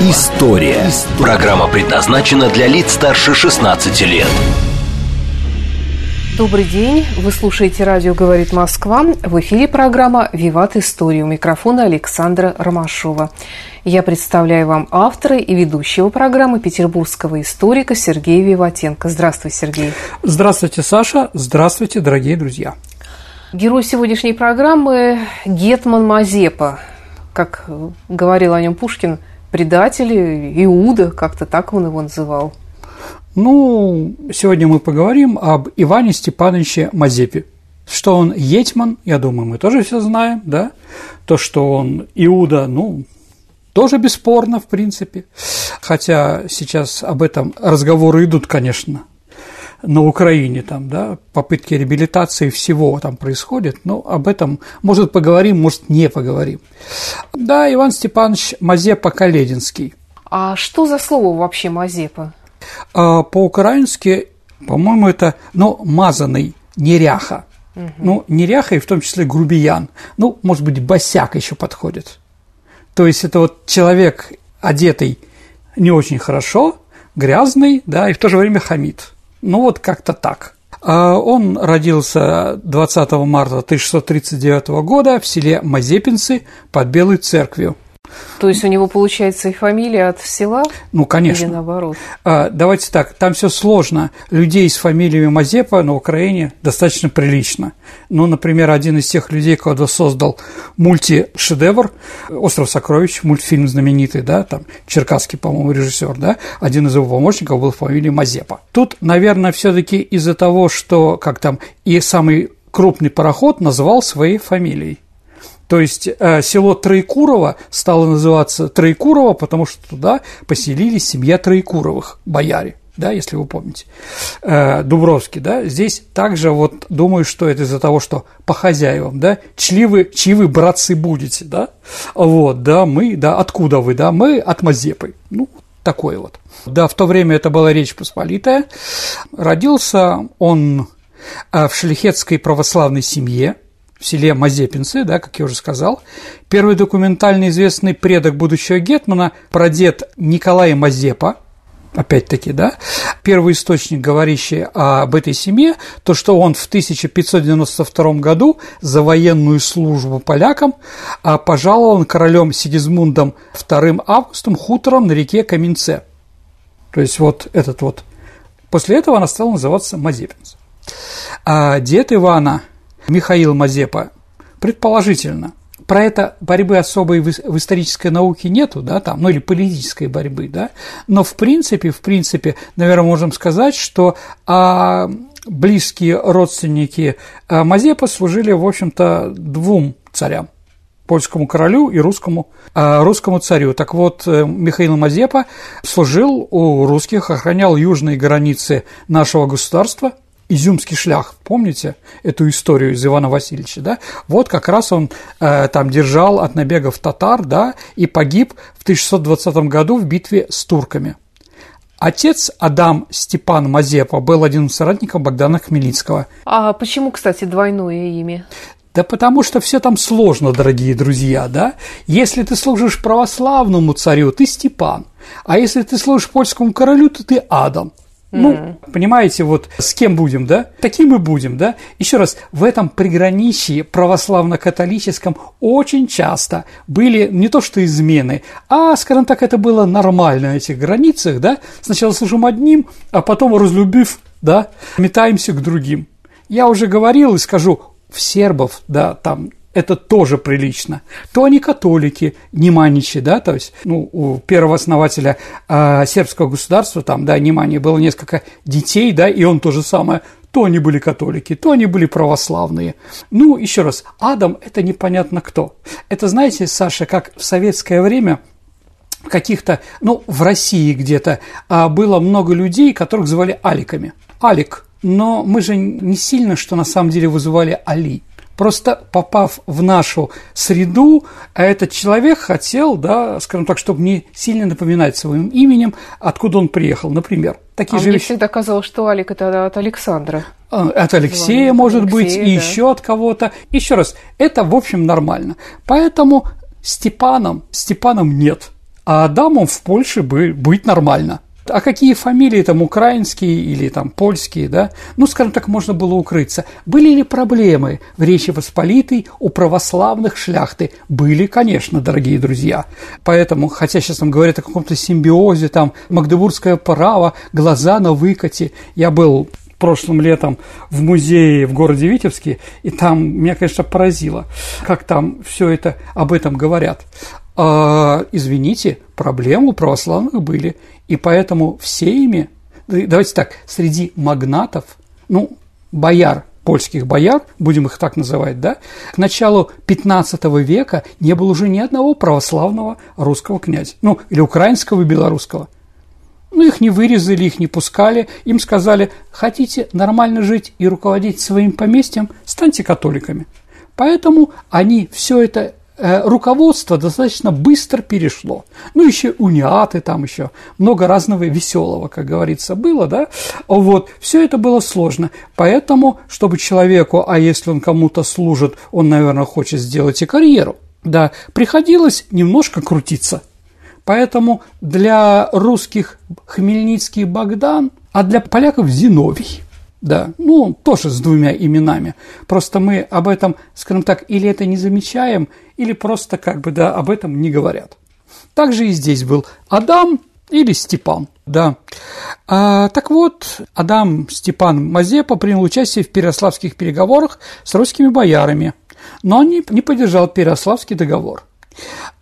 История». Программа предназначена для лиц старше 16 лет. Добрый день. Вы слушаете радио «Говорит Москва». В эфире программа «Виват История». У микрофона Александра Ромашова. Я представляю вам автора и ведущего программы петербургского историка Сергея Виватенко. Здравствуй, Сергей. Здравствуйте, Саша. Здравствуйте, дорогие друзья. Герой сегодняшней программы – Гетман Мазепа. Как говорил о нем Пушкин, предатель, Иуда, как-то так он его называл. Ну, сегодня мы поговорим об Иване Степановиче Мазепе. Что он етьман, я думаю, мы тоже все знаем, да? То, что он Иуда, ну, тоже бесспорно, в принципе. Хотя сейчас об этом разговоры идут, конечно, на Украине, там, да, попытки реабилитации всего там происходят, но об этом, может, поговорим, может, не поговорим. Да, Иван Степанович Мазепа Калединский. А что за слово вообще Мазепа? А по-украински, по-моему, это, ну, мазанный, неряха. Угу. Ну, неряха и в том числе грубиян. Ну, может быть, босяк еще подходит. То есть это вот человек, одетый не очень хорошо, грязный, да, и в то же время хамит. Ну, вот как-то так. А он родился 20 марта 1639 года в селе Мазепинцы под Белой церковью. То есть у него получается и фамилия от села? Ну, конечно. Или наоборот? А, давайте так, там все сложно. Людей с фамилиями Мазепа на Украине достаточно прилично. Ну, например, один из тех людей, кто создал мультишедевр «Остров сокровищ», мультфильм знаменитый, да, там Черкасский, по-моему, режиссер, да, один из его помощников был фамилия Мазепа. Тут, наверное, все-таки из-за того, что, как там, и самый крупный пароход называл своей фамилией. То есть э, село Троекурово стало называться Троекурово, потому что туда поселились семья Троекуровых, бояре да, если вы помните, э, Дубровский, да, здесь также вот думаю, что это из-за того, что по хозяевам, да, чьи вы, чьи вы братцы будете, да, вот, да, мы, да, откуда вы, да, мы от Мазепы, ну, такое вот. Да, в то время это была Речь Посполитая, родился он э, в шляхетской православной семье, в селе Мазепинцы, да, как я уже сказал. Первый документально известный предок будущего Гетмана – прадед Николая Мазепа, опять-таки, да, первый источник, говорящий об этой семье, то, что он в 1592 году за военную службу полякам а пожалован королем Сигизмундом II августом хутором на реке Каменце. То есть вот этот вот. После этого она стала называться Мазепинц. А дед Ивана – Михаил Мазепа, предположительно, про это борьбы особой в исторической науке нету, да, там, ну или политической борьбы, да, но в принципе, в принципе, наверное, можем сказать, что а, близкие родственники а, Мазепа служили, в общем-то, двум царям польскому королю и русскому, а, русскому царю. Так вот, э, Михаил Мазепа служил у русских, охранял южные границы нашего государства – Изюмский шлях, помните эту историю из Ивана Васильевича, да? Вот как раз он э, там держал от набегов татар, да, и погиб в 1620 году в битве с турками. Отец Адам Степан Мазепа был один из соратников Богдана Хмельницкого. А почему, кстати, двойное имя? Да потому что все там сложно, дорогие друзья, да? Если ты служишь православному царю, ты Степан, а если ты служишь польскому королю, то ты Адам. Ну, понимаете, вот с кем будем, да? Таким и будем, да? Еще раз, в этом приграничье православно-католическом очень часто были не то что измены, а, скажем так, это было нормально на этих границах, да? Сначала служим одним, а потом, разлюбив, да, метаемся к другим. Я уже говорил и скажу, в сербов, да, там это тоже прилично, то они католики, неманичи, да, то есть, ну, у первого основателя э, сербского государства, там, да, Немани было несколько детей, да, и он то же самое, то они были католики, то они были православные. Ну, еще раз, Адам – это непонятно кто. Это, знаете, Саша, как в советское время каких-то, ну, в России где-то а, было много людей, которых звали Аликами. Алик. Но мы же не сильно, что на самом деле вызывали Али. Просто попав в нашу среду, а этот человек хотел, да, скажем так, чтобы не сильно напоминать своим именем, откуда он приехал, например. Такие а же мне вещи. всегда казалось, что Алик – это от Александра. А, от Алексея, Звонит может Алексея, быть, да. и еще от кого-то. Еще раз, это, в общем, нормально. Поэтому Степаном, Степаном нет, а Адамом в Польше бы быть нормально. А какие фамилии там украинские или там польские, да? Ну, скажем так, можно было укрыться. Были ли проблемы в Речи Посполитой у православных шляхты? Были, конечно, дорогие друзья. Поэтому, хотя сейчас там говорят о каком-то симбиозе, там, магдебургское право, глаза на выкате. Я был прошлым летом в музее в городе Витебске, и там меня, конечно, поразило, как там все это об этом говорят. А, извините, проблемы у православных были. И поэтому все ими, давайте так, среди магнатов, ну, бояр, польских бояр, будем их так называть, да, к началу 15 века не было уже ни одного православного русского князя, ну, или украинского и белорусского. Ну, их не вырезали, их не пускали, им сказали, хотите нормально жить и руководить своим поместьем, станьте католиками. Поэтому они все это руководство достаточно быстро перешло. Ну, еще униаты там еще, много разного веселого, как говорится, было, да. Вот, все это было сложно. Поэтому, чтобы человеку, а если он кому-то служит, он, наверное, хочет сделать и карьеру, да, приходилось немножко крутиться. Поэтому для русских Хмельницкий Богдан, а для поляков Зиновий – да, ну, тоже с двумя именами. Просто мы об этом, скажем так, или это не замечаем, или просто как бы, да, об этом не говорят. Также и здесь был Адам или Степан, да. А, так вот, Адам Степан Мазепа принял участие в Переославских переговорах с русскими боярами, но он не, не поддержал Переославский договор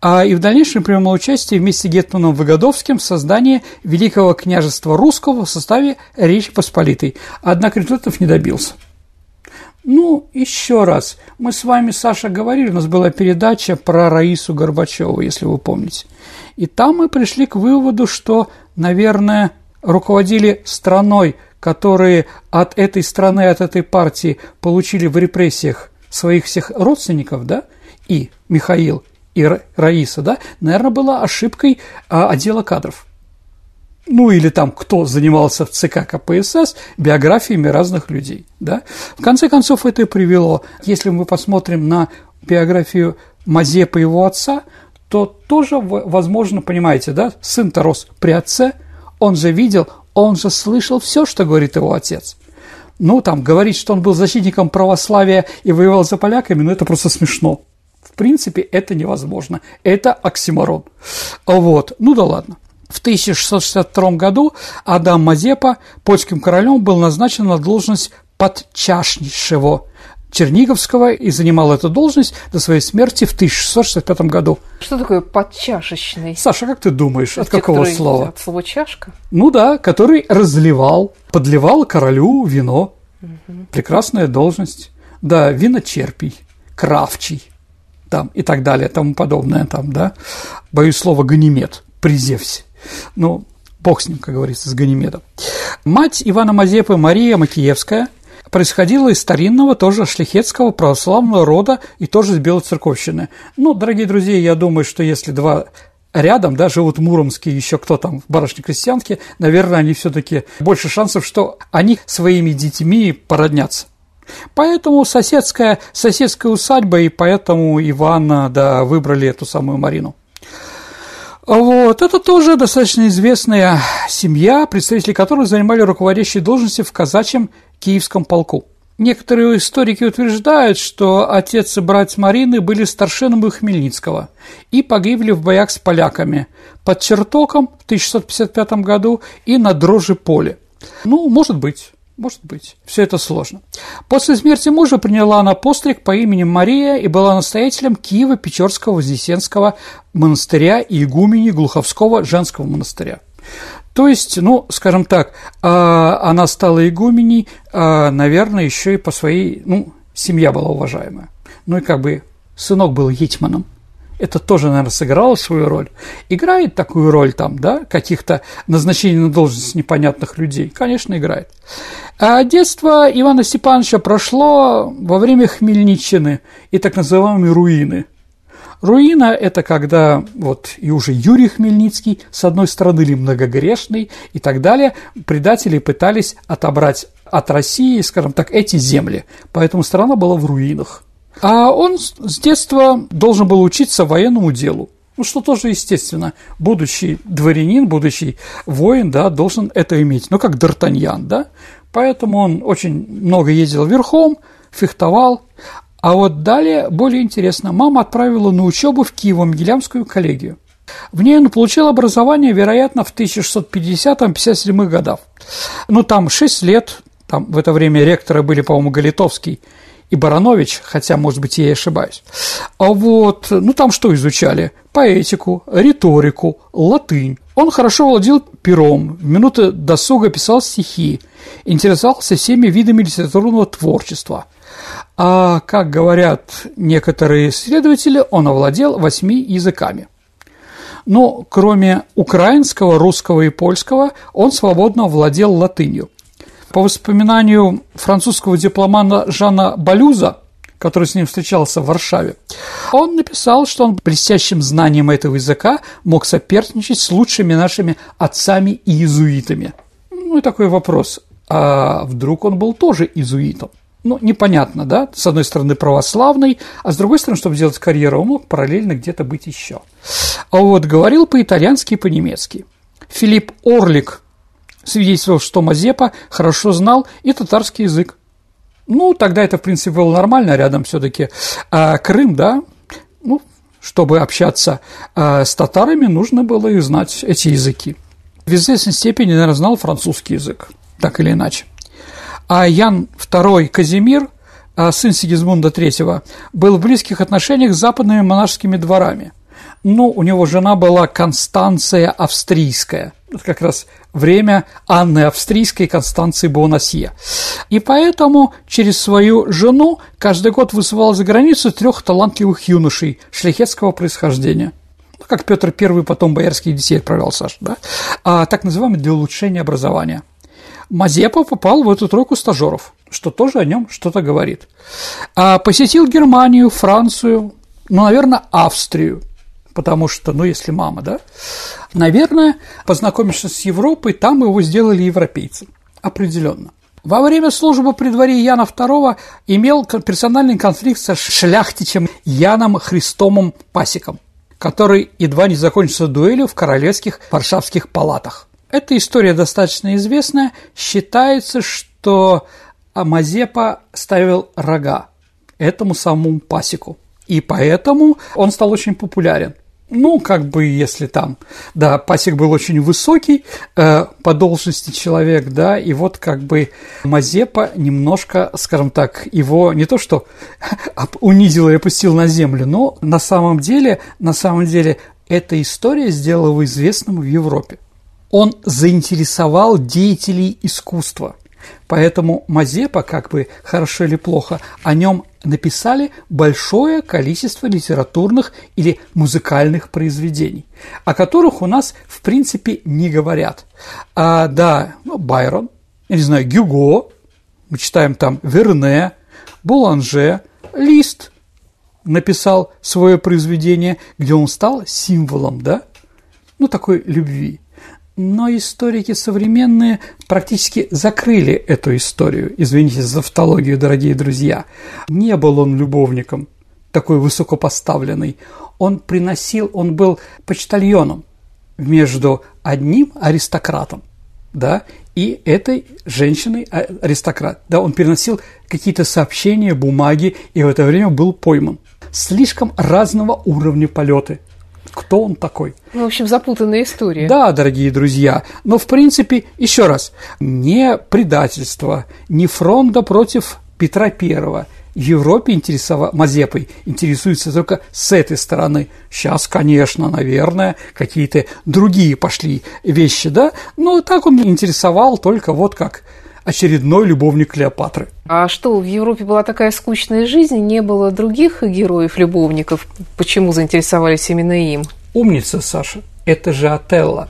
а и в дальнейшем принимал участие вместе с Гетманом Выгодовским в создании Великого княжества Русского в составе Речи Посполитой, однако результатов не добился. Ну, еще раз, мы с вами, Саша, говорили, у нас была передача про Раису Горбачеву, если вы помните. И там мы пришли к выводу, что, наверное, руководили страной, которые от этой страны, от этой партии получили в репрессиях своих всех родственников, да, и Михаил, и Раиса, да, наверное, была ошибкой а, отдела кадров. Ну, или там, кто занимался в ЦК КПСС биографиями разных людей, да. В конце концов, это и привело, если мы посмотрим на биографию Мазепа и его отца, то тоже, возможно, понимаете, да, сын-то рос при отце, он же видел, он же слышал все, что говорит его отец. Ну, там, говорить, что он был защитником православия и воевал за поляками, ну, это просто смешно принципе, это невозможно. Это оксиморон. Вот. Ну да ладно. В 1662 году Адам Мазепа польским королем был назначен на должность подчашнейшего Черниговского и занимал эту должность до своей смерти в 1665 году. Что такое подчашечный? Саша, как ты думаешь, от какого слова? От слова чашка? Ну да, который разливал, подливал королю вино. Угу. Прекрасная должность. Да, виночерпий, кравчий там, и так далее, тому подобное, там, да. Боюсь слова «ганимед» при Зевсе. Ну, бог с ним, как говорится, с Ганимедом. Мать Ивана Мазепы Мария Макиевская происходила из старинного, тоже шляхетского православного рода и тоже с белоцерковщины. Ну, дорогие друзья, я думаю, что если два рядом, да, живут муромские, еще кто там, барышни крестьянки, наверное, они все-таки больше шансов, что они своими детьми породнятся. Поэтому соседская, соседская усадьба, и поэтому Ивана, да, выбрали эту самую Марину. Вот, это тоже достаточно известная семья, представители которой занимали руководящие должности в казачьем киевском полку. Некоторые историки утверждают, что отец и брать Марины были старшинами Хмельницкого и погибли в боях с поляками под Чертоком в 1655 году и на Дрожжи поле. Ну, может быть. Может быть. Все это сложно. После смерти мужа приняла она постриг по имени Мария и была настоятелем Киева-Печорского Вознесенского монастыря и игумени Глуховского женского монастыря. То есть, ну, скажем так, а, она стала игуменей, а, наверное, еще и по своей, ну, семья была уважаемая. Ну и как бы сынок был етьманом. Это тоже, наверное, сыграло свою роль. Играет такую роль там, да, каких-то назначений на должность непонятных людей? Конечно, играет. А детство Ивана Степановича прошло во время Хмельниччины и так называемой руины – Руина – это когда вот и уже Юрий Хмельницкий, с одной стороны, или многогрешный и так далее, предатели пытались отобрать от России, скажем так, эти земли. Поэтому страна была в руинах. А он с детства должен был учиться военному делу. Ну, что тоже естественно. Будущий дворянин, будущий воин, да, должен это иметь. Ну, как Д'Артаньян, да. Поэтому он очень много ездил верхом, фехтовал. А вот далее, более интересно, мама отправила на учебу в Киево-Могилянскую коллегию. В ней он получил образование, вероятно, в 1650-57 годах. Ну, там 6 лет, там в это время ректоры были, по-моему, Галитовский и Баранович, хотя, может быть, я и ошибаюсь. А вот, ну, там что изучали? Поэтику, риторику, латынь. Он хорошо владел пером, в минуты досуга писал стихи, интересовался всеми видами литературного творчества – а, как говорят некоторые исследователи, он овладел восьми языками. Но кроме украинского, русского и польского, он свободно владел латынью. По воспоминанию французского дипломата Жана Балюза, который с ним встречался в Варшаве, он написал, что он блестящим знанием этого языка мог соперничать с лучшими нашими отцами и иезуитами. Ну и такой вопрос, а вдруг он был тоже иезуитом? ну, непонятно, да, с одной стороны православный, а с другой стороны, чтобы сделать карьеру, он мог параллельно где-то быть еще. А вот говорил по-итальянски и по-немецки. Филипп Орлик свидетельствовал, что Мазепа хорошо знал и татарский язык. Ну, тогда это, в принципе, было нормально, рядом все-таки а Крым, да, ну, чтобы общаться а с татарами, нужно было и знать эти языки. В известной степени, наверное, знал французский язык, так или иначе. А Ян II Казимир, а, сын Сигизмунда III, был в близких отношениях с западными монашескими дворами. Ну, у него жена была Констанция Австрийская. Это как раз время Анны Австрийской и Констанции Бонасье. И поэтому через свою жену каждый год высылал за границу трех талантливых юношей шляхетского происхождения ну, как Петр I потом боярских детей отправлял Саша, да, а, так называемый для улучшения образования – Мазепа попал в эту тройку стажеров, что тоже о нем что-то говорит. А посетил Германию, Францию, ну, наверное, Австрию, потому что, ну, если мама, да, наверное, познакомившись с Европой, там его сделали европейцем, определенно. Во время службы при дворе Яна II имел персональный конфликт со шляхтичем Яном Христомом Пасиком, который едва не закончился дуэлью в королевских варшавских палатах. Эта история достаточно известная. Считается, что Мазепа ставил рога этому самому пасеку. И поэтому он стал очень популярен. Ну, как бы, если там, да, пасек был очень высокий э, по должности человек, да, и вот как бы Мазепа немножко, скажем так, его не то что унизил и опустил на землю, но на самом деле, на самом деле, эта история сделала его известным в Европе он заинтересовал деятелей искусства. Поэтому Мазепа, как бы хорошо или плохо, о нем написали большое количество литературных или музыкальных произведений, о которых у нас, в принципе, не говорят. А, да, ну, Байрон, я не знаю, Гюго, мы читаем там Верне, Буланже, Лист написал свое произведение, где он стал символом, да, ну, такой любви. Но историки современные практически закрыли эту историю. Извините за автологию, дорогие друзья. Не был он любовником, такой высокопоставленный. Он приносил, он был почтальоном между одним аристократом, да, и этой женщиной а, аристократ. Да, он переносил какие-то сообщения, бумаги, и в это время был пойман. Слишком разного уровня полеты – кто он такой. Ну, в общем, запутанная история. Да, дорогие друзья. Но, в принципе, еще раз, не предательство, не фронта против Петра Первого. В Европе интересова... Мазепой интересуется только с этой стороны. Сейчас, конечно, наверное, какие-то другие пошли вещи, да, но так он интересовал только вот как очередной любовник Клеопатры. А что, в Европе была такая скучная жизнь, не было других героев-любовников? Почему заинтересовались именно им? Умница, Саша. Это же Отелло.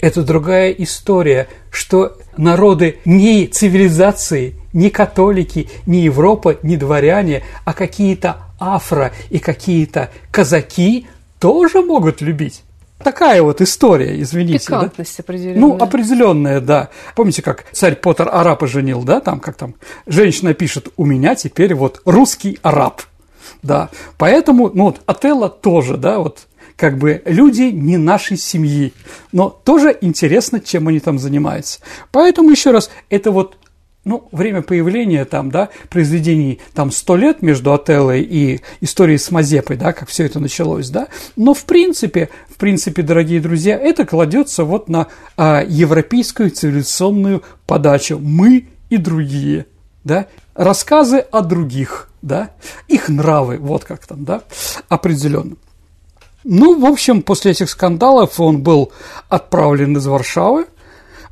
Это другая история, что народы не цивилизации, не католики, не Европа, не дворяне, а какие-то афро и какие-то казаки тоже могут любить. Такая вот история, извините. Пикантность да? определенная. Ну, определенная, да. Помните, как царь Поттер араба женил, да, там, как там, женщина пишет, у меня теперь вот русский араб, да. Поэтому, ну, вот Отелло тоже, да, вот как бы люди не нашей семьи, но тоже интересно, чем они там занимаются. Поэтому еще раз, это вот ну, время появления там, да, произведений там сто лет между Отеллой и историей с Мазепой, да, как все это началось, да, но в принципе, в принципе, дорогие друзья, это кладется вот на а, европейскую цивилизационную подачу. «мы и другие», да, рассказы о других, да, их нравы, вот как там, да, определенно. Ну, в общем, после этих скандалов он был отправлен из Варшавы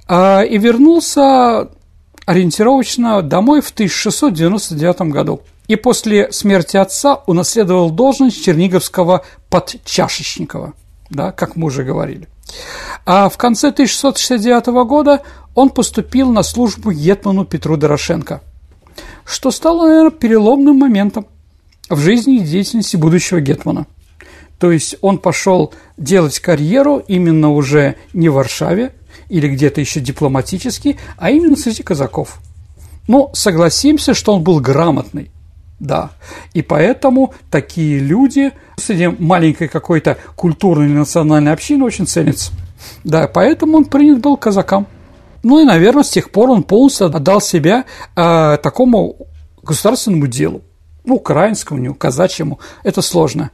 а, и вернулся ориентировочно домой в 1699 году. И после смерти отца унаследовал должность черниговского подчашечникова, да, как мы уже говорили. А в конце 1669 года он поступил на службу Етману Петру Дорошенко, что стало, наверное, переломным моментом в жизни и деятельности будущего Гетмана. То есть он пошел делать карьеру именно уже не в Варшаве, или где-то еще дипломатически, а именно среди казаков. Но согласимся, что он был грамотный. Да, и поэтому такие люди среди маленькой какой-то культурной или национальной общины очень ценятся. Да, поэтому он принят был казакам. Ну и, наверное, с тех пор он полностью отдал себя э, такому государственному делу. Ну, украинскому, казачьему. Это сложно.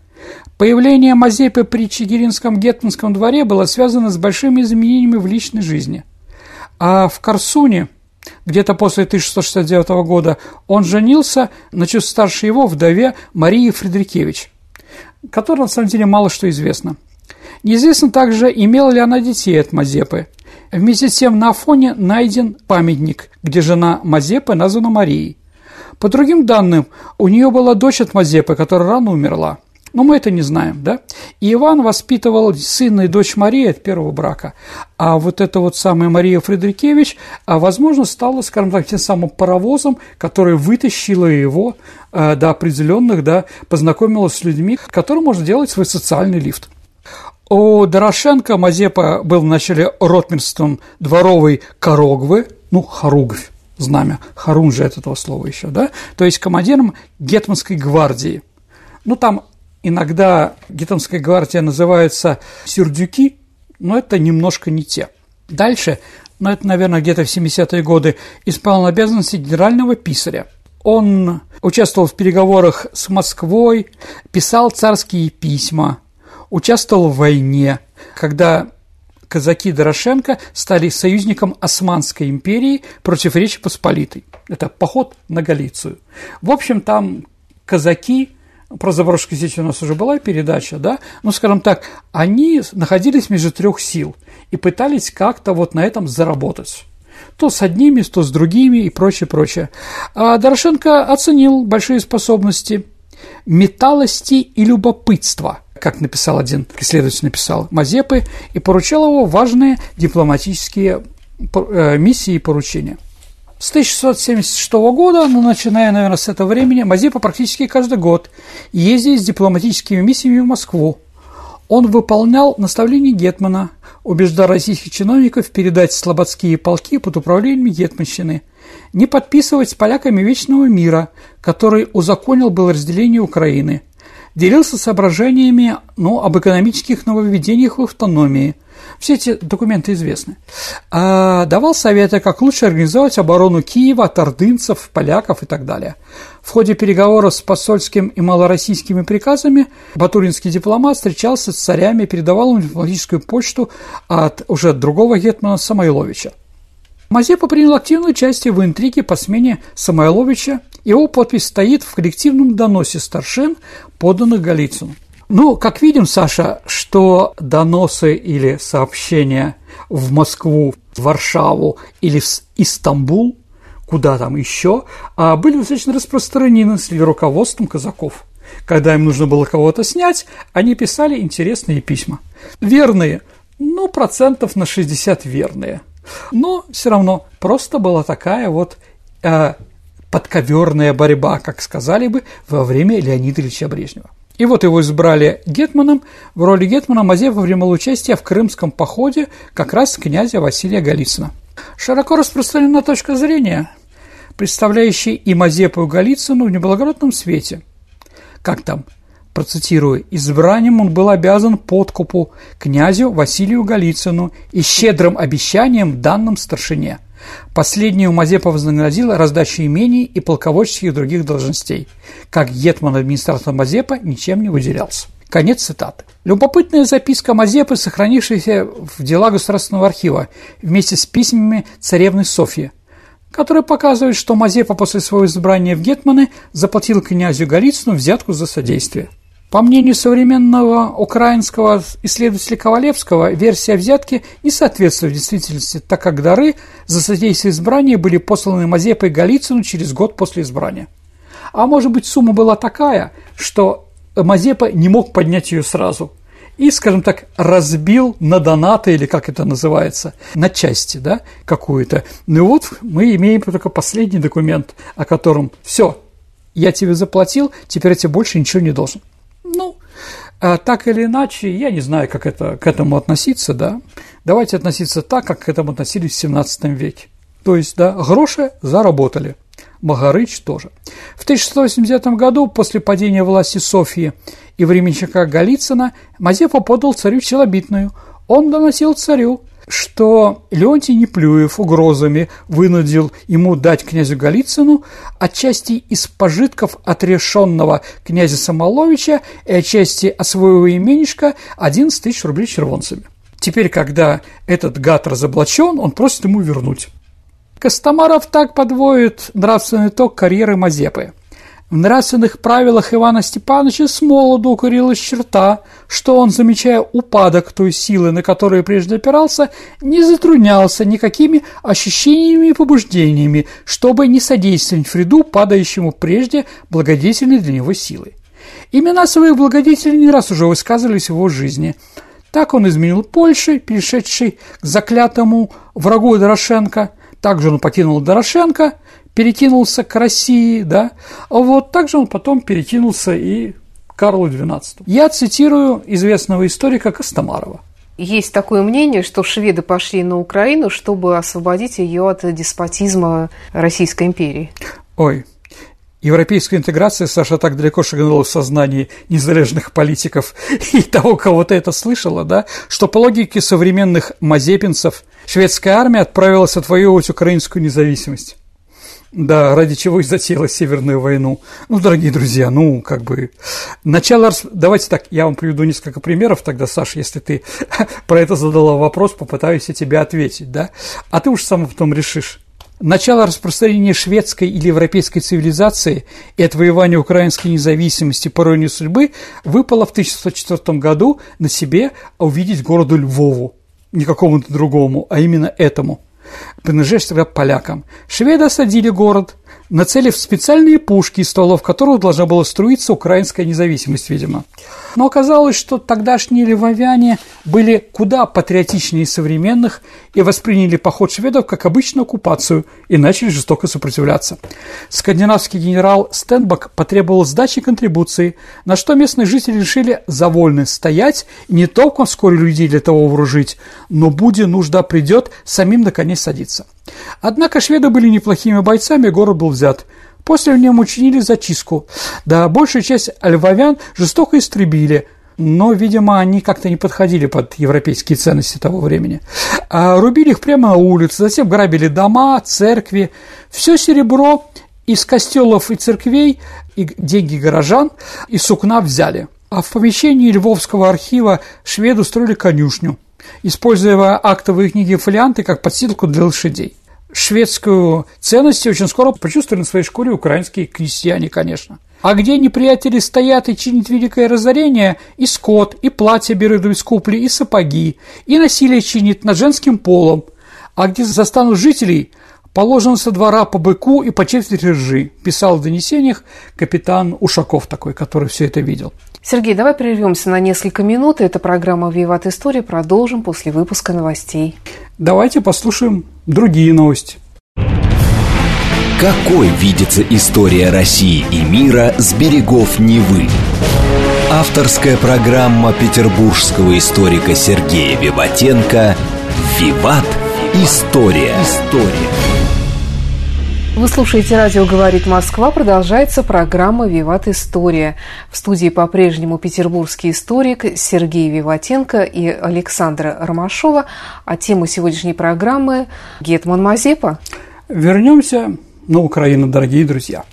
Появление Мазепы при Чигиринском гетманском дворе было связано с большими изменениями в личной жизни. А в Корсуне, где-то после 1669 года, он женился на чуть старше его вдове Марии Фредерикевич, которой на самом деле мало что известно. Неизвестно также, имела ли она детей от Мазепы. Вместе с тем на Афоне найден памятник, где жена Мазепы названа Марией. По другим данным, у нее была дочь от Мазепы, которая рано умерла – но мы это не знаем, да? И Иван воспитывал сына и дочь Марии от первого брака. А вот эта вот самая Мария Фредерикевич, а, возможно, стала, скажем так, тем самым паровозом, который вытащила его а, до определенных, да, познакомила с людьми, которым можно делать свой социальный лифт. У Дорошенко Мазепа был вначале ротмистом дворовой Корогвы, ну, Хоругвь, знамя, Харун же от этого слова еще, да, то есть командиром Гетманской гвардии. Ну, там Иногда гетманская гвардия называется «сюрдюки», но это немножко не те. Дальше, ну это, наверное, где-то в 70-е годы, исполнил обязанности генерального писаря. Он участвовал в переговорах с Москвой, писал царские письма, участвовал в войне, когда казаки Дорошенко стали союзником Османской империи против Речи Посполитой. Это поход на Галицию. В общем, там казаки про Запорожскую сеть у нас уже была передача, да, ну, скажем так, они находились между трех сил и пытались как-то вот на этом заработать. То с одними, то с другими и прочее, прочее. А Дорошенко оценил большие способности металлости и любопытства, как написал один исследователь, написал Мазепы, и поручал его важные дипломатические э, миссии и поручения. С 1676 года, ну, начиная, наверное, с этого времени, Мазепа практически каждый год ездит с дипломатическими миссиями в Москву. Он выполнял наставления Гетмана, убеждал российских чиновников передать слободские полки под управлением Гетманщины, не подписывать с поляками вечного мира, который узаконил было разделение Украины, делился соображениями ну, об экономических нововведениях в автономии – все эти документы известны. А, давал советы, как лучше организовать оборону Киева от ордынцев, поляков и так далее. В ходе переговоров с посольским и малороссийскими приказами батуринский дипломат встречался с царями и передавал им дипломатическую почту от уже другого гетмана Самойловича. Мазепа принял активное участие в интриге по смене Самойловича. Его подпись стоит в коллективном доносе старшин, поданных Голицыну. Ну, как видим, Саша, что доносы или сообщения в Москву, в Варшаву или в Истамбул, куда там еще, а были достаточно распространены среди руководством казаков. Когда им нужно было кого-то снять, они писали интересные письма. Верные, ну, процентов на 60 верные. Но все равно просто была такая вот э, подковерная борьба, как сказали бы, во время Леонида Ильича Брежнева. И вот его избрали гетманом. В роли гетмана Мазепа принимал участие в крымском походе как раз князя Василия Голицына. Широко распространена точка зрения, представляющая и Мазепу и Голицыну в неблагородном свете. Как там? Процитирую, «избранием он был обязан подкупу князю Василию Голицыну и щедрым обещанием данным старшине – Последнюю Мазепа вознаградила раздачей имений и полководческих других должностей. Как гетман-администратор Мазепа ничем не выделялся. Конец цитаты. Любопытная записка Мазепы, сохранившаяся в делах Государственного архива вместе с письмами царевны Софьи, которая показывает, что Мазепа после своего избрания в Гетманы заплатил князю Голицыну взятку за содействие. По мнению современного украинского исследователя Ковалевского, версия взятки не соответствует действительности, так как дары за содействие избрания были посланы Мазепой Голицыну через год после избрания. А может быть, сумма была такая, что Мазепа не мог поднять ее сразу и, скажем так, разбил на донаты, или как это называется, на части, да, какую-то. Ну вот мы имеем только последний документ, о котором все, я тебе заплатил, теперь я тебе больше ничего не должен. А так или иначе, я не знаю, как это, к этому относиться, да. Давайте относиться так, как к этому относились в 17 веке. То есть, да, гроши заработали. Магарыч тоже. В 1680 году, после падения власти Софии и временщика Голицына, Мазепа подал царю челобитную. Он доносил царю, что Леонтий Неплюев угрозами вынудил ему дать князю Голицыну отчасти из пожитков отрешенного князя Самоловича и отчасти от своего именишка 11 тысяч рублей червонцами. Теперь, когда этот гад разоблачен, он просит ему вернуть. Костомаров так подводит нравственный ток карьеры Мазепы – в нравственных правилах Ивана Степановича с молоду укорилась черта, что он, замечая упадок той силы, на которую прежде опирался, не затруднялся никакими ощущениями и побуждениями, чтобы не содействовать вреду, падающему прежде благодетельной для него силы. Имена своих благодетелей не раз уже высказывались в его жизни. Так он изменил Польши, перешедший к заклятому врагу Дорошенко. Также он покинул Дорошенко – перекинулся к России, да, вот также он потом перекинулся и к Карлу XII. Я цитирую известного историка Костомарова. Есть такое мнение, что шведы пошли на Украину, чтобы освободить ее от деспотизма Российской империи. Ой, Европейская интеграция, Саша, так далеко шагнула в сознании незалежных политиков и того, кого-то это слышала, да, что по логике современных мазепинцев шведская армия отправилась отвоевывать украинскую независимость. Да, ради чего и затеяла Северную войну. Ну, дорогие друзья, ну, как бы, начало... Давайте так, я вам приведу несколько примеров тогда, Саша, если ты про это задала вопрос, попытаюсь я тебе ответить, да? А ты уж сам потом решишь. Начало распространения шведской или европейской цивилизации и отвоевания украинской независимости по иронии судьбы выпало в 1604 году на себе увидеть городу Львову, не какому-то другому, а именно этому – принадлежащий тогда полякам. Шведы осадили город, нацелив специальные пушки, из стволов которых должна была струиться украинская независимость, видимо. Но оказалось, что тогдашние львовяне были куда патриотичнее современных и восприняли поход шведов как обычную оккупацию и начали жестоко сопротивляться. Скандинавский генерал Стенбак потребовал сдачи контрибуции, на что местные жители решили за вольность стоять и не только вскоре людей для того вооружить, но, будя нужда придет, самим наконец садиться. Однако шведы были неплохими бойцами, город был взят. После в нем учинили зачистку. Да, большую часть львовян жестоко истребили, но, видимо, они как-то не подходили под европейские ценности того времени. А рубили их прямо на улице, затем грабили дома, церкви. Все серебро из костелов и церквей, и деньги горожан, и сукна взяли. А в помещении Львовского архива шведы устроили конюшню, используя актовые книги фолианты как подстилку для лошадей шведскую ценность очень скоро почувствовали на своей шкуре украинские крестьяне, конечно. А где неприятели стоят и чинят великое разорение, и скот, и платья берут из купли, и сапоги, и насилие чинит над женским полом. А где застанут жителей, Положен со двора по быку и по четверти ржи, писал в донесениях капитан Ушаков такой, который все это видел. Сергей, давай прервемся на несколько минут. Это программа «Виват История». Продолжим после выпуска новостей. Давайте послушаем другие новости. Какой видится история России и мира с берегов Невы? Авторская программа петербургского историка Сергея Виватенко «Виват. История». История. Вы слушаете «Радио говорит Москва». Продолжается программа «Виват История». В студии по-прежнему петербургский историк Сергей Виватенко и Александра Ромашова. А тема сегодняшней программы – Гетман Мазепа. Вернемся на Украину, дорогие друзья.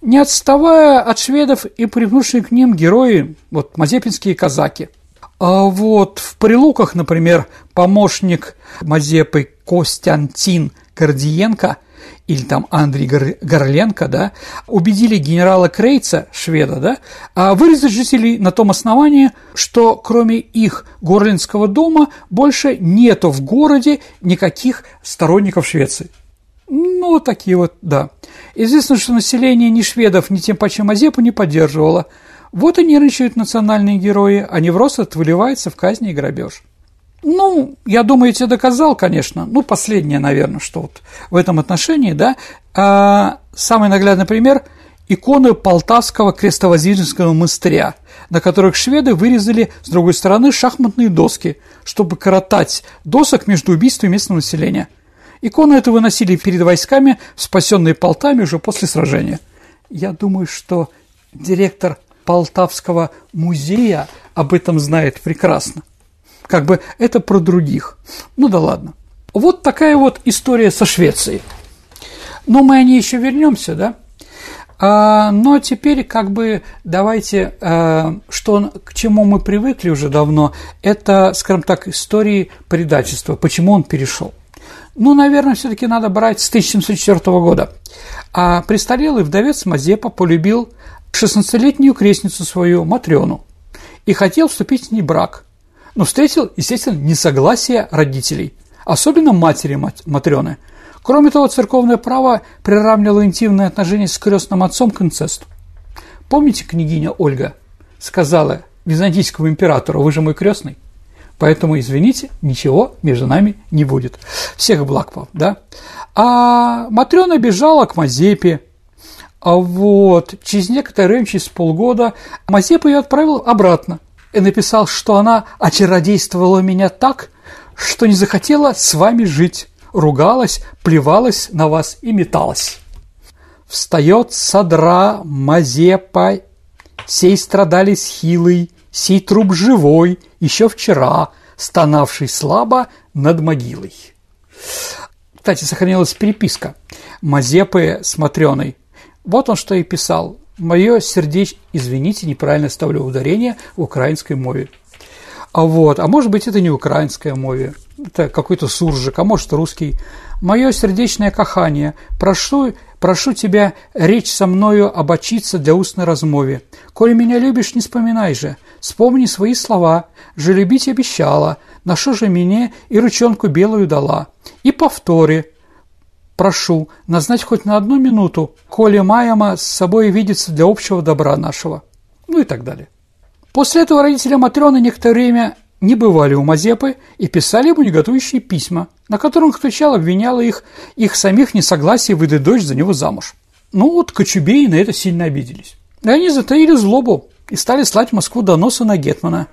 Не отставая от шведов и привнувшие к ним герои, вот мазепинские казаки. А вот в Прилуках, например, помощник Мазепы Костянтин Гордиенко – или там Андрей Горленко, да, убедили генерала Крейца, шведа, да, а вырезать жителей на том основании, что кроме их Горлинского дома больше нету в городе никаких сторонников Швеции. Ну, вот такие вот, да. Известно, что население ни шведов, ни тем паче Мазепу не поддерживало. Вот и нервничают национальные герои, а невроз выливается в казни и грабеж. Ну, я думаю, я тебе доказал, конечно. Ну, последнее, наверное, что вот в этом отношении, да. А, самый наглядный пример – иконы Полтавского крестовоздвиженского монастыря, на которых шведы вырезали с другой стороны шахматные доски, чтобы коротать досок между убийствами местного населения. Иконы это выносили перед войсками спасенные Полтами уже после сражения. Я думаю, что директор Полтавского музея об этом знает прекрасно. Как бы это про других. Ну да ладно. Вот такая вот история со Швецией. Но мы о ней еще вернемся, да? А, но теперь как бы давайте, а, что, к чему мы привыкли уже давно, это, скажем так, истории предательства, почему он перешел. Ну, наверное, все-таки надо брать с 1704 года. А престарелый вдовец Мазепа полюбил 16-летнюю крестницу свою Матрёну и хотел вступить с ней брак – но встретил, естественно, несогласие родителей, особенно матери Матрёны. Кроме того, церковное право приравнивало интимные отношения с крестным отцом к инцесту. Помните, княгиня Ольга сказала византийскому императору, вы же мой крестный, поэтому, извините, ничего между нами не будет. Всех благ вам, да? А Матрёна бежала к Мазепе, а вот через некоторое время, через полгода, Мазепа ее отправил обратно – и написал, что она очародействовала меня так, что не захотела с вами жить, ругалась, плевалась на вас и металась. Встает содра Мазепа, сей страдались хилый, сей труп живой, еще вчера, стонавший слабо над могилой. Кстати, сохранилась переписка Мазепы с Матрёной. Вот он что и писал. Мое сердечко, извините, неправильно ставлю ударение в украинской мове. А вот, а может быть, это не украинская мове, это какой-то суржик, а может, русский. Мое сердечное кахание, прошу, прошу тебя речь со мною обочиться для устной размове. Коли меня любишь, не вспоминай же, вспомни свои слова, же любить обещала, на что же мне и ручонку белую дала. И повтори, прошу назначь хоть на одну минуту, коли Майама с собой видится для общего добра нашего». Ну и так далее. После этого родители Матрёны некоторое время не бывали у Мазепы и писали ему неготующие письма, на которых отвечал, обвиняла их, их самих несогласие выдать дочь за него замуж. Ну вот Кочубеи на это сильно обиделись. И они затаили злобу и стали слать в Москву доносы на Гетмана.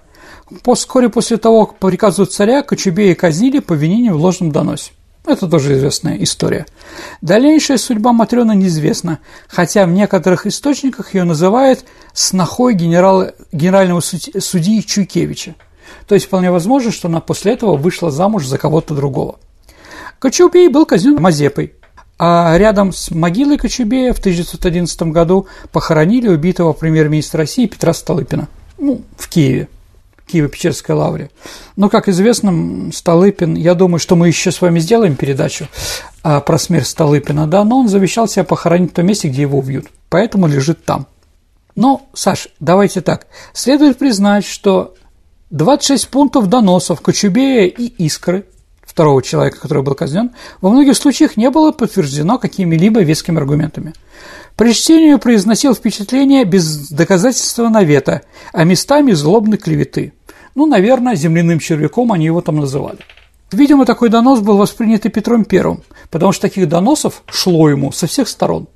Вскоре после того, как по приказу царя Кочубеи казнили по винению в ложном доносе. Это тоже известная история. Дальнейшая судьба Матрёны неизвестна, хотя в некоторых источниках ее называют снохой генерала, генерального судьи Чуйкевича. То есть вполне возможно, что она после этого вышла замуж за кого-то другого. Кочубей был казнен Мазепой, а рядом с могилой Кочубея в 1911 году похоронили убитого премьер-министра России Петра Столыпина ну, в Киеве. Киево-Печерской лавре. Но, как известно, Столыпин, я думаю, что мы еще с вами сделаем передачу а, про смерть Столыпина, да, но он завещал себя похоронить в том месте, где его убьют, поэтому лежит там. Но, Саш, давайте так, следует признать, что 26 пунктов доносов Кочубея и Искры второго человека, который был казнен, во многих случаях не было подтверждено какими-либо вескими аргументами. При чтении произносил впечатление без доказательства навета, а местами злобной клеветы. Ну, наверное, земляным червяком они его там называли. Видимо, такой донос был воспринят и Петром Первым, потому что таких доносов шло ему со всех сторон.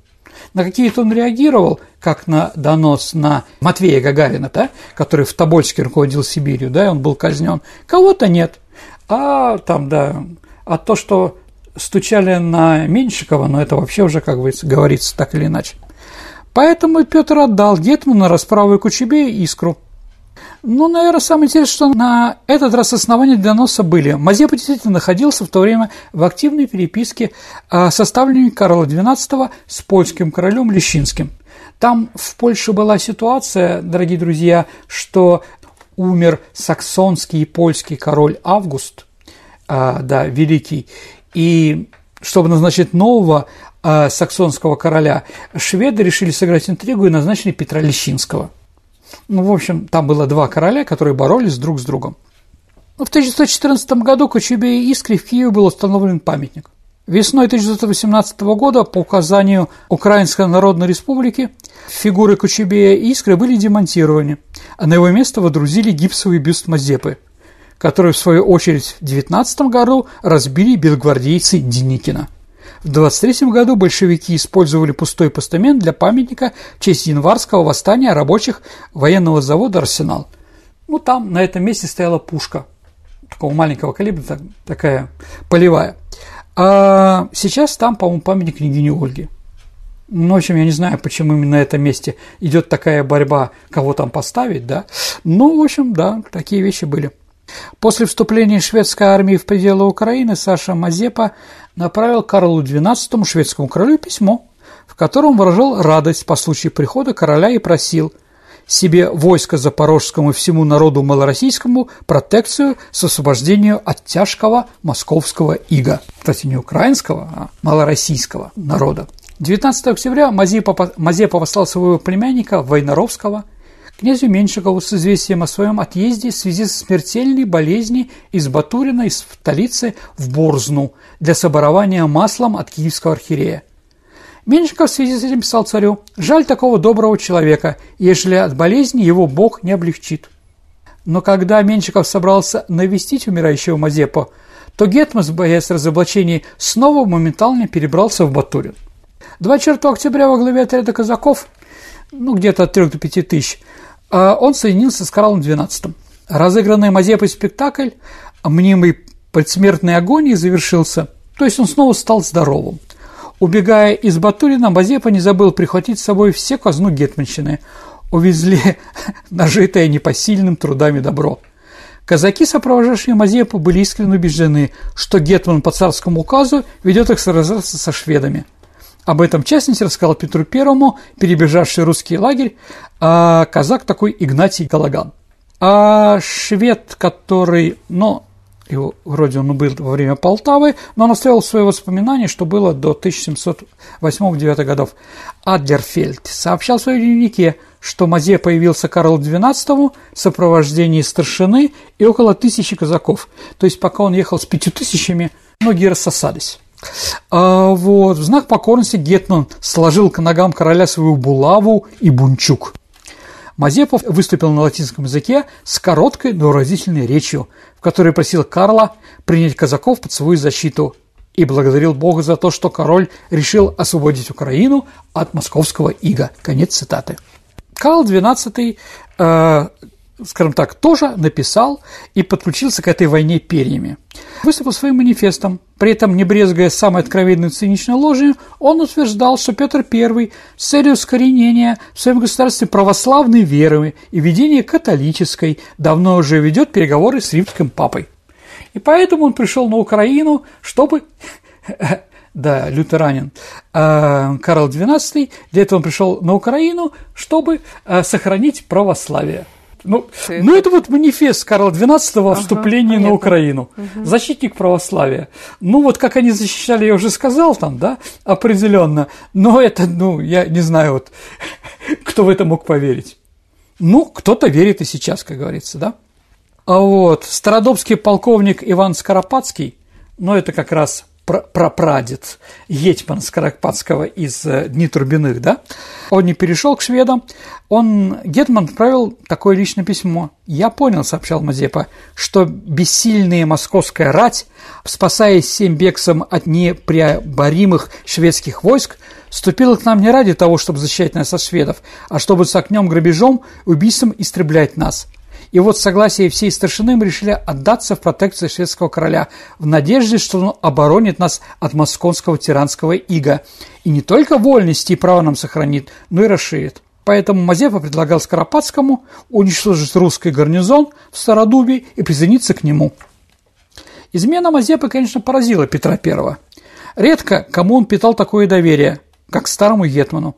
На какие-то он реагировал, как на донос на Матвея Гагарина, да, который в Тобольске руководил Сибирью, да, и он был казнен. Кого-то нет. А там, да, а то, что стучали на Меньшикова, но это вообще уже, как говорится, так или иначе. Поэтому Петр отдал Гетману расправу и Кучебе Искру. Ну, наверное, самое интересное, что на этот раз основания для носа были. Мазепа действительно находился в то время в активной переписке а, составленной Карла XII с польским королем Лещинским. Там в Польше была ситуация, дорогие друзья, что умер саксонский и польский король Август, а, да, великий, и чтобы назначить нового а, саксонского короля, шведы решили сыграть интригу и назначили Петра Лещинского. Ну, в общем, там было два короля, которые боролись друг с другом. В 1914 году Кочубе и Искре в Киеве был установлен памятник. Весной 1918 года по указанию Украинской Народной Республики фигуры Кочубея и Искры были демонтированы, а на его место водрузили гипсовый бюст Мазепы, который, в свою очередь, в 19 году разбили белогвардейцы Деникина. В 23 году большевики использовали пустой постамент для памятника в честь январского восстания рабочих военного завода «Арсенал». Ну, там на этом месте стояла пушка такого маленького калибра, такая полевая. А сейчас там, по-моему, памятник княгине Ольге. Ну, в общем, я не знаю, почему именно на этом месте идет такая борьба, кого там поставить, да. Ну, в общем, да, такие вещи были. После вступления шведской армии в пределы Украины Саша Мазепа направил Карлу XII, шведскому королю, письмо, в котором выражал радость по случаю прихода короля и просил себе войско запорожскому и всему народу малороссийскому протекцию с освобождением от тяжкого московского ига. Кстати, не украинского, а малороссийского народа. 19 октября Мазепа, Мазепа послал своего племянника Войнаровского князю Меньшикову с известием о своем отъезде в связи со смертельной болезнью из Батурина из столицы в Борзну для соборования маслом от киевского архиерея. Меньшиков в связи с этим писал царю «Жаль такого доброго человека, ежели от болезни его Бог не облегчит». Но когда Меньшиков собрался навестить умирающего Мазепу, то Гетман, боясь разоблачений, снова моментально перебрался в Батурин. 24 октября во главе отряда казаков, ну, где-то от 3 до 5 тысяч, он соединился с Карлом XII. Разыгранный Мазепой спектакль мнимой предсмертной агонии завершился, то есть он снова стал здоровым. Убегая из Батурина, Мазепа не забыл прихватить с собой все казну Гетманщины. Увезли нажитое непосильным трудами добро. Казаки, сопровождавшие Мазепу, были искренне убеждены, что Гетман по царскому указу ведет их сражаться со шведами. Об этом в частности рассказал Петру Первому, перебежавший русский лагерь, а казак такой Игнатий Галаган. А швед, который, ну, его, вроде он был во время Полтавы, но он оставил свои воспоминания, что было до 1708-9 годов. Адлерфельд сообщал в своем дневнике, что Мазе появился Карл XII в сопровождении старшины и около тысячи казаков. То есть, пока он ехал с пятью тысячами, многие рассосались. А вот, в знак покорности Гетман сложил к ногам короля свою булаву и бунчук. Мазепов выступил на латинском языке с короткой, но выразительной речью, в которой просил Карла принять казаков под свою защиту и благодарил Бога за то, что король решил освободить Украину от московского ига. Конец цитаты. Карл XII скажем так, тоже написал и подключился к этой войне перьями. Выступил своим манифестом, при этом не брезгая самой откровенной циничной ложью, он утверждал, что Петр I с целью ускоренения в своем государстве православной веры и ведения католической давно уже ведет переговоры с римским папой. И поэтому он пришел на Украину, чтобы да, лютеранин, а, Карл XII, для этого он пришел на Украину, чтобы а, сохранить православие. Ну, ну, это вот манифест Карла XII о вступлении ага, на Украину. Угу. Защитник православия. Ну, вот как они защищали, я уже сказал там, да, определенно. Но это, ну, я не знаю, вот, кто в это мог поверить. Ну, кто-то верит и сейчас, как говорится, да. А вот Стародобский полковник Иван Скоропадский но это как раз прапрадед Етьман Скоропадского из э, Дни Турбиных, да, он не перешел к шведам, он, Гетман отправил такое личное письмо. «Я понял», – сообщал Мазепа, – «что бессильная московская рать, спасаясь всем бегством от непреоборимых шведских войск, вступила к нам не ради того, чтобы защищать нас от шведов, а чтобы с огнем, грабежом, убийством истреблять нас. И вот согласие всей старшины мы решили отдаться в протекцию шведского короля в надежде, что он оборонит нас от московского тиранского ига. И не только вольности и права нам сохранит, но и расширит. Поэтому Мазепа предлагал Скоропадскому уничтожить русский гарнизон в Стародубе и присоединиться к нему. Измена Мазепы, конечно, поразила Петра I. Редко кому он питал такое доверие, как старому Гетману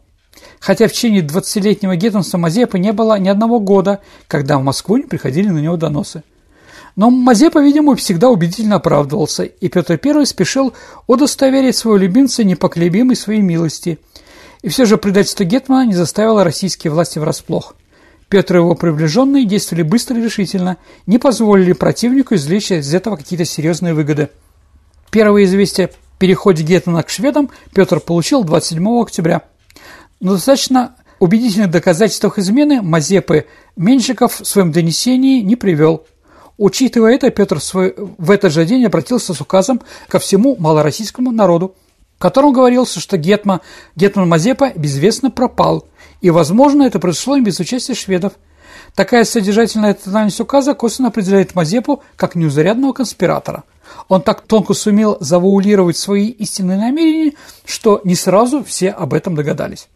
хотя в течение 20-летнего гетманства Мазепы не было ни одного года, когда в Москву не приходили на него доносы. Но Мазепа, видимо, всегда убедительно оправдывался, и Петр I спешил удостоверить своего любимца непоколебимой своей милости. И все же предательство Гетмана не заставило российские власти врасплох. Петр и его приближенные действовали быстро и решительно, не позволили противнику извлечь из этого какие-то серьезные выгоды. Первое известие о переходе Гетмана к шведам Петр получил 27 октября – но достаточно убедительных доказательств измены Мазепы Меньшиков в своем донесении не привел. Учитывая это, Петр в этот же день обратился с указом ко всему малороссийскому народу, в котором говорился, что Гетма, Гетман Мазепа безвестно пропал, и, возможно, это произошло им без участия шведов. Такая содержательная тональность указа косвенно определяет Мазепу как неузарядного конспиратора. Он так тонко сумел завуалировать свои истинные намерения, что не сразу все об этом догадались.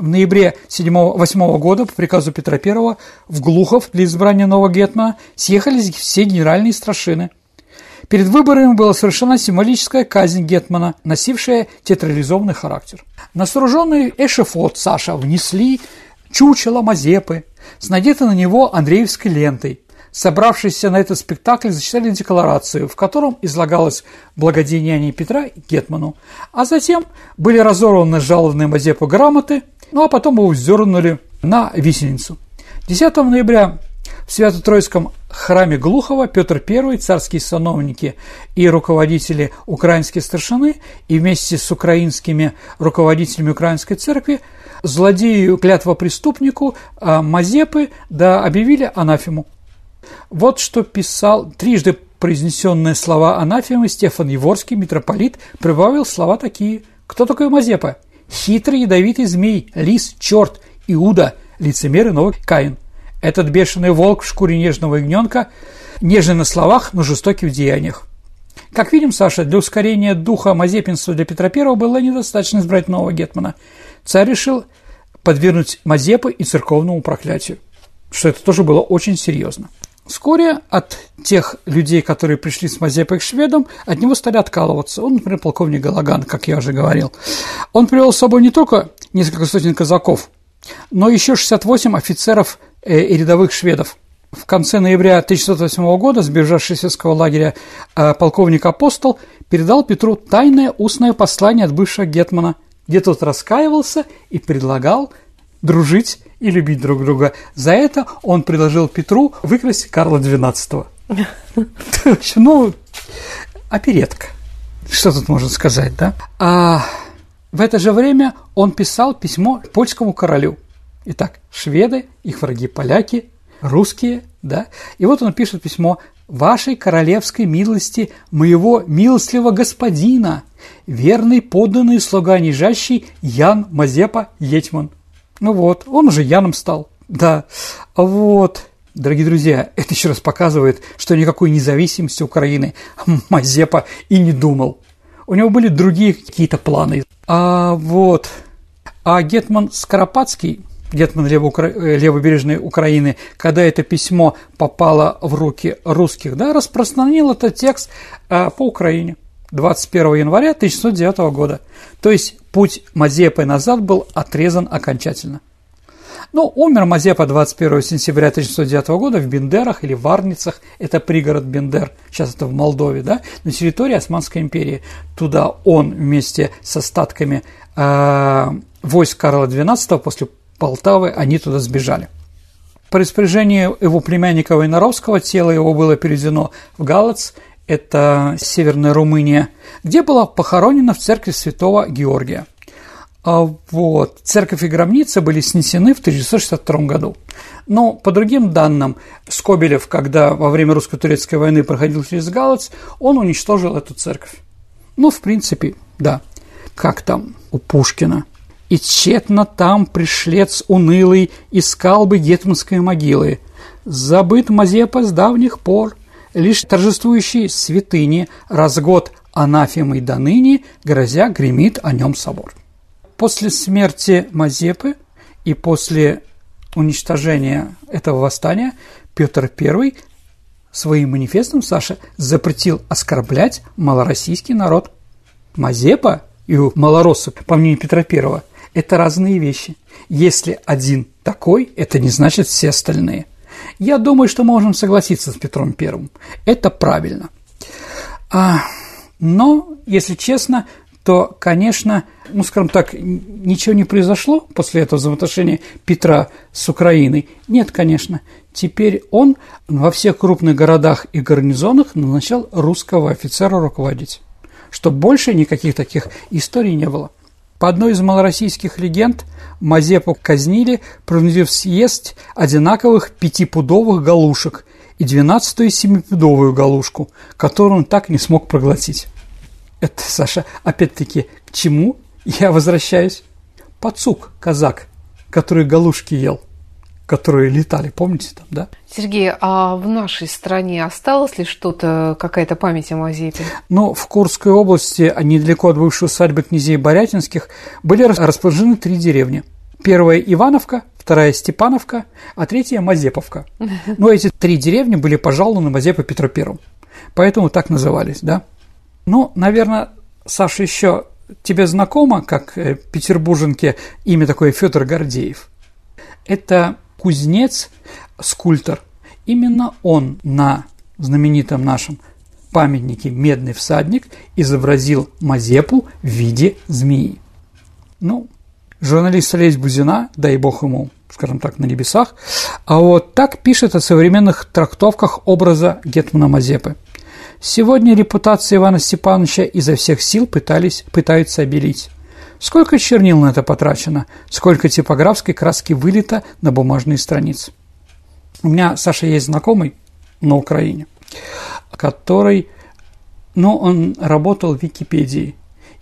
В ноябре 7-8 года по приказу Петра I в Глухов для избрания нового гетмана съехались все генеральные страшины. Перед выборами была совершена символическая казнь гетмана, носившая театрализованный характер. На сооруженный эшефот Саша внесли чучело Мазепы с надетой на него Андреевской лентой. Собравшиеся на этот спектакль зачитали декларацию, в котором излагалось благодеяние Петра Гетману, а затем были разорваны жалобные Мазепу грамоты – ну а потом его вздернули на висеницу. 10 ноября в Свято-Троицком храме Глухова Петр I, царские сановники и руководители украинской старшины и вместе с украинскими руководителями украинской церкви злодею клятва преступнику а Мазепы да объявили анафему. Вот что писал трижды произнесенные слова анафемы Стефан Еворский, митрополит, прибавил слова такие. Кто такой Мазепа? Хитрый ядовитый змей, лис, черт, Иуда, лицемер и новый Каин. Этот бешеный волк в шкуре нежного ягненка, нежный на словах, но жестокий в деяниях. Как видим, Саша, для ускорения духа Мазепинства для Петра I было недостаточно избрать нового гетмана. Царь решил подвергнуть Мазепы и церковному проклятию, что это тоже было очень серьезно. Вскоре от тех людей, которые пришли с Мазепой к шведам, от него стали откалываться. Он, например, полковник Галаган, как я уже говорил. Он привел с собой не только несколько сотен казаков, но еще 68 офицеров э, и рядовых шведов. В конце ноября 1608 года сбежавший из сельского лагеря э, полковник Апостол передал Петру тайное устное послание от бывшего гетмана, где тот раскаивался и предлагал дружить и любить друг друга. За это он предложил Петру выкрасть Карла XII. Ну, оперетка. Что тут можно сказать, да? А в это же время он писал письмо польскому королю. Итак, шведы, их враги поляки, русские, да? И вот он пишет письмо «Вашей королевской милости моего милостливого господина, верный подданный слуга нижайший Ян Мазепа Етьман». Ну вот, он уже Яном стал. Да, вот. Дорогие друзья, это еще раз показывает, что никакой независимости Украины Мазепа и не думал. У него были другие какие-то планы. А вот, а Гетман Скоропадский, Гетман э, левобережной Украины, когда это письмо попало в руки русских, да, распространил этот текст а, по Украине 21 января 1909 года. То есть путь Мазепы назад был отрезан окончательно. Ну, умер Мазепа 21 сентября 1909 года в Бендерах или Варницах, это пригород Бендер, сейчас это в Молдове, да, на территории Османской империи. Туда он вместе с остатками э, войск Карла XII после Полтавы, они туда сбежали. По распоряжению его племянника Войнаровского тело его было переведено в Галац, это Северная Румыния, где была похоронена в церкви святого Георгия. А вот. Церковь и гробница были снесены в 1962 году. Но, по другим данным, Скобелев, когда во время русско-турецкой войны проходил через Галац, он уничтожил эту церковь. Ну, в принципе, да. Как там у Пушкина? «И тщетно там пришлец унылый искал бы гетманской могилы. Забыт Мазепа с давних пор, лишь торжествующий святыни, раз год анафемой до ныне, грозя гремит о нем собор». После смерти Мазепы и после уничтожения этого восстания Петр I своим манифестом, Саша, запретил оскорблять малороссийский народ. Мазепа и малороссы, по мнению Петра I, это разные вещи. Если один такой, это не значит все остальные. Я думаю, что можем согласиться с Петром I. Это правильно. А, но, если честно, то, конечно, ну, скажем так, ничего не произошло после этого взаимоотношения Петра с Украиной. Нет, конечно. Теперь он во всех крупных городах и гарнизонах назначал русского офицера руководить, чтобы больше никаких таких историй не было. По одной из малороссийских легенд Мазепу казнили, принудив съесть одинаковых пятипудовых галушек и двенадцатую семипудовую галушку, которую он так не смог проглотить. Это, Саша, опять-таки, к чему я возвращаюсь? Пацук, казак, который галушки ел, которые летали, помните там, да? Сергей, а в нашей стране осталось ли что-то, какая-то память о Мазепе? Ну, в Курской области, а недалеко от бывшей усадьбы князей Борятинских, были расположены три деревни. Первая Ивановка, вторая Степановка, а третья Мазеповка. Но эти три деревни были пожалованы Мазепа Петру Первому. Поэтому так назывались, да? Ну, наверное, Саша, еще тебе знакомо, как э, петербурженке, имя такое Федор Гордеев. Это кузнец, скульптор. Именно он на знаменитом нашем памятнике «Медный всадник» изобразил Мазепу в виде змеи. Ну, журналист Олесь Бузина, дай бог ему, скажем так, на небесах, а вот так пишет о современных трактовках образа Гетмана Мазепы – Сегодня репутацию Ивана Степановича изо всех сил пытались, пытаются обелить. Сколько чернил на это потрачено, сколько типографской краски вылито на бумажные страницы. У меня, Саша, есть знакомый на Украине, который, ну, он работал в Википедии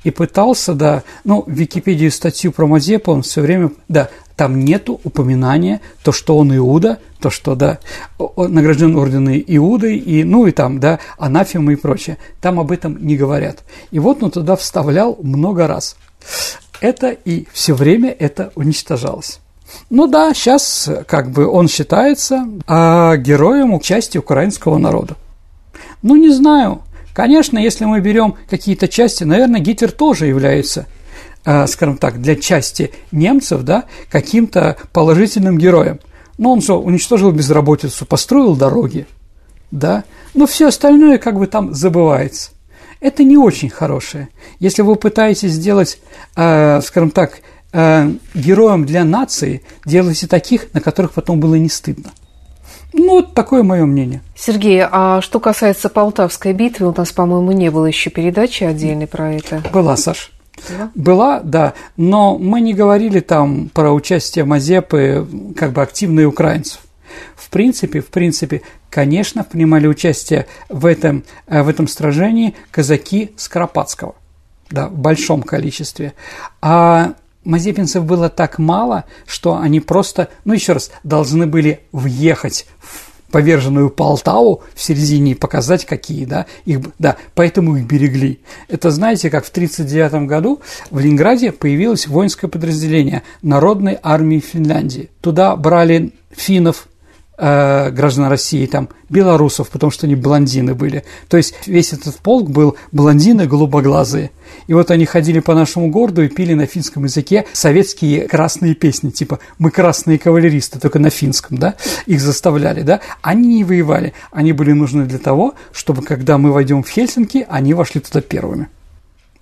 и пытался, да, ну, в Википедию статью про Мазепу он все время, да, там нету упоминания, то, что он Иуда, то, что, да, он награжден ордены Иудой, и, ну, и там, да, анафемы и прочее. Там об этом не говорят. И вот он туда вставлял много раз. Это и все время это уничтожалось. Ну да, сейчас как бы он считается а, героем части украинского народа. Ну, не знаю. Конечно, если мы берем какие-то части, наверное, Гитлер тоже является – Э, скажем так, для части немцев, да, каким-то положительным героем. Но он же уничтожил безработицу, построил дороги, да, но все остальное как бы там забывается. Это не очень хорошее. Если вы пытаетесь сделать, э, скажем так, э, героем для нации, делайте таких, на которых потом было не стыдно. Ну, вот такое мое мнение. Сергей, а что касается Полтавской битвы, у нас, по-моему, не было еще передачи отдельной про это. Была, Саш. Была? Была, да, но мы не говорили там про участие Мазепы, как бы активные украинцев. В принципе, в принципе, конечно, принимали участие в этом, э, в этом сражении казаки Скоропадского, да, в большом количестве. А мазепинцев было так мало, что они просто, ну еще раз, должны были въехать в поверженную Полтаву в середине и показать, какие, да, их, да, поэтому их берегли. Это, знаете, как в 1939 году в Ленинграде появилось воинское подразделение Народной армии Финляндии. Туда брали финнов, э, граждан России, там, белорусов, потому что они блондины были. То есть весь этот полк был блондины голубоглазые. И вот они ходили по нашему городу и пили на финском языке советские красные песни, типа «Мы красные кавалеристы», только на финском, да, их заставляли, да. Они не воевали, они были нужны для того, чтобы, когда мы войдем в Хельсинки, они вошли туда первыми.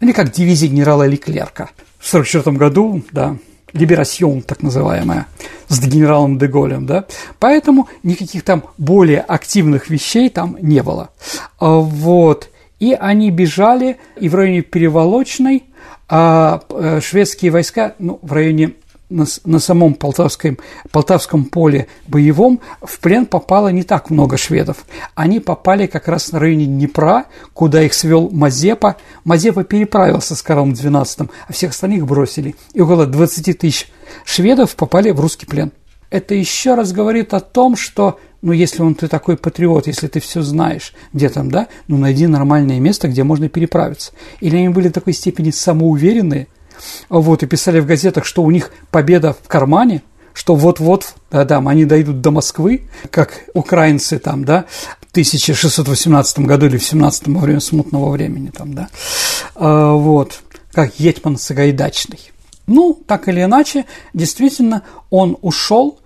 Или как дивизия генерала Леклерка. В 1944 году, да, либерасьон, так называемая, с генералом Деголем, да, поэтому никаких там более активных вещей там не было. А, вот, и они бежали, и в районе Переволочной а э, шведские войска, ну, в районе на, на самом Полтавском, Полтавском поле боевом в плен попало не так много шведов. Они попали как раз на районе Днепра, куда их свел Мазепа. Мазепа переправился с Карлом XII, а всех остальных бросили. И около 20 тысяч шведов попали в русский плен. Это еще раз говорит о том, что, ну, если он ты такой патриот, если ты все знаешь, где там, да, ну, найди нормальное место, где можно переправиться. Или они были в такой степени самоуверенные, вот, и писали в газетах, что у них победа в кармане, что вот-вот, да-да, они дойдут до Москвы, как украинцы там, да, в 1618 году или в 17 во время смутного времени там, да, а, вот, как Етьман Сагайдачный. Ну, так или иначе, действительно, он ушел.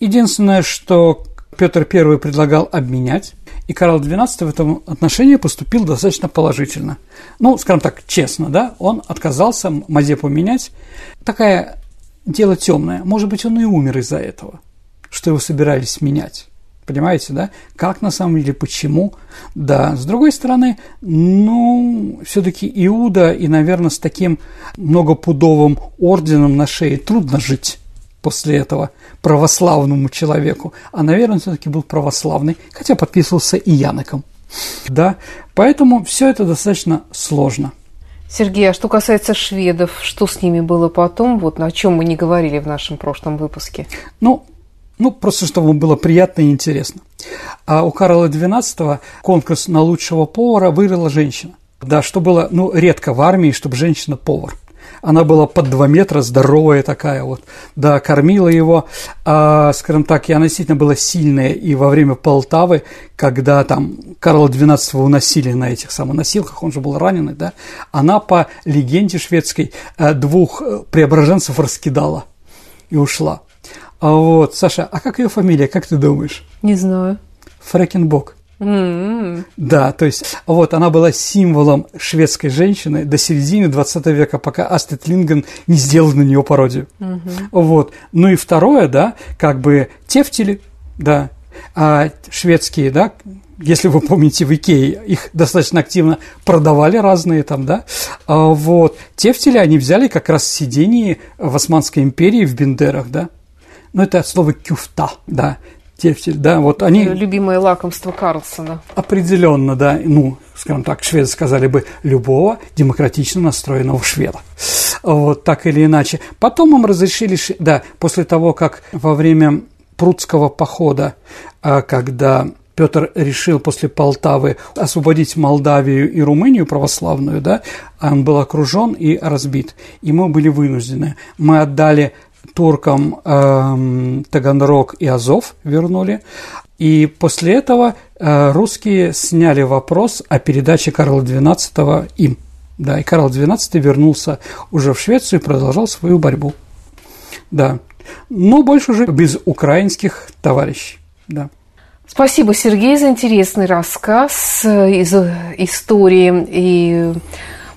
Единственное, что Петр I предлагал обменять, и Карл XII в этом отношении поступил достаточно положительно. Ну, скажем так, честно, да, он отказался Мазепу менять. Такое дело темное. Может быть, он и умер из-за этого, что его собирались менять. Понимаете, да? Как на самом деле, почему? Да. С другой стороны, ну, все-таки Иуда и, наверное, с таким многопудовым орденом на шее трудно жить после этого православному человеку, а, наверное, все-таки был православный, хотя подписывался и Яноком. Да, поэтому все это достаточно сложно. Сергей, а что касается шведов, что с ними было потом, вот о чем мы не говорили в нашем прошлом выпуске? Ну, ну, просто чтобы было приятно и интересно. А у Карла XII конкурс на лучшего повара выиграла женщина. Да, что было, ну, редко в армии, чтобы женщина-повар. Она была под 2 метра, здоровая такая вот, да, кормила его, а, скажем так, и она действительно была сильная, и во время Полтавы, когда там Карла XII уносили на этих самых носилках, он же был раненый, да, она по легенде шведской э, двух э, преображенцев раскидала и ушла. А вот, Саша, а как ее фамилия, как ты думаешь? Не знаю. Фрэкенбок. Mm-hmm. Да, то есть вот она была символом шведской женщины до середины 20 века, пока Астрид Линген не сделал на нее пародию. Mm-hmm. Вот. Ну и второе, да, как бы тефтели, да, а шведские, да, если вы помните, в Икее их достаточно активно продавали разные там, да, а вот, тефтели они взяли как раз с сидений в Османской империи в Бендерах, да, ну, это от слова кюфта, да, тефтель, да, вот они... Любимое лакомство Карлсона. Определенно, да, ну, скажем так, шведы сказали бы любого демократично настроенного шведа. Вот так или иначе. Потом им разрешили, да, после того, как во время прудского похода, а, когда Петр решил после Полтавы освободить Молдавию и Румынию православную, да, он был окружен и разбит, и мы были вынуждены. Мы отдали туркам э, Таганрог и Азов вернули. И после этого э, русские сняли вопрос о передаче Карла XII им. Да, и Карл XII вернулся уже в Швецию и продолжал свою борьбу. Да. Но больше уже без украинских товарищей. Да. Спасибо, Сергей, за интересный рассказ из истории и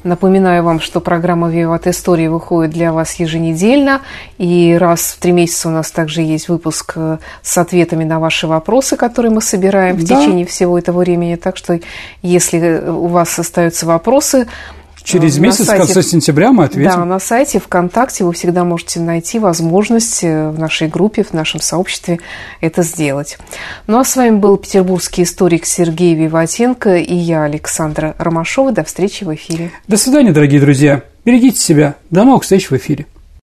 Напоминаю вам, что программа «Виват История» выходит для вас еженедельно, и раз в три месяца у нас также есть выпуск э, с ответами на ваши вопросы, которые мы собираем в да. течение всего этого времени. Так что, если у вас остаются вопросы, Через месяц, сайте, в конце сентября мы ответим. Да, на сайте ВКонтакте вы всегда можете найти возможность э, в нашей группе, в нашем сообществе это сделать. Ну а с вами был петербургский историк Сергей Виватенко и я, Александра Ромашова. До встречи в эфире. До свидания, дорогие друзья. Берегите себя. До новых встреч в эфире.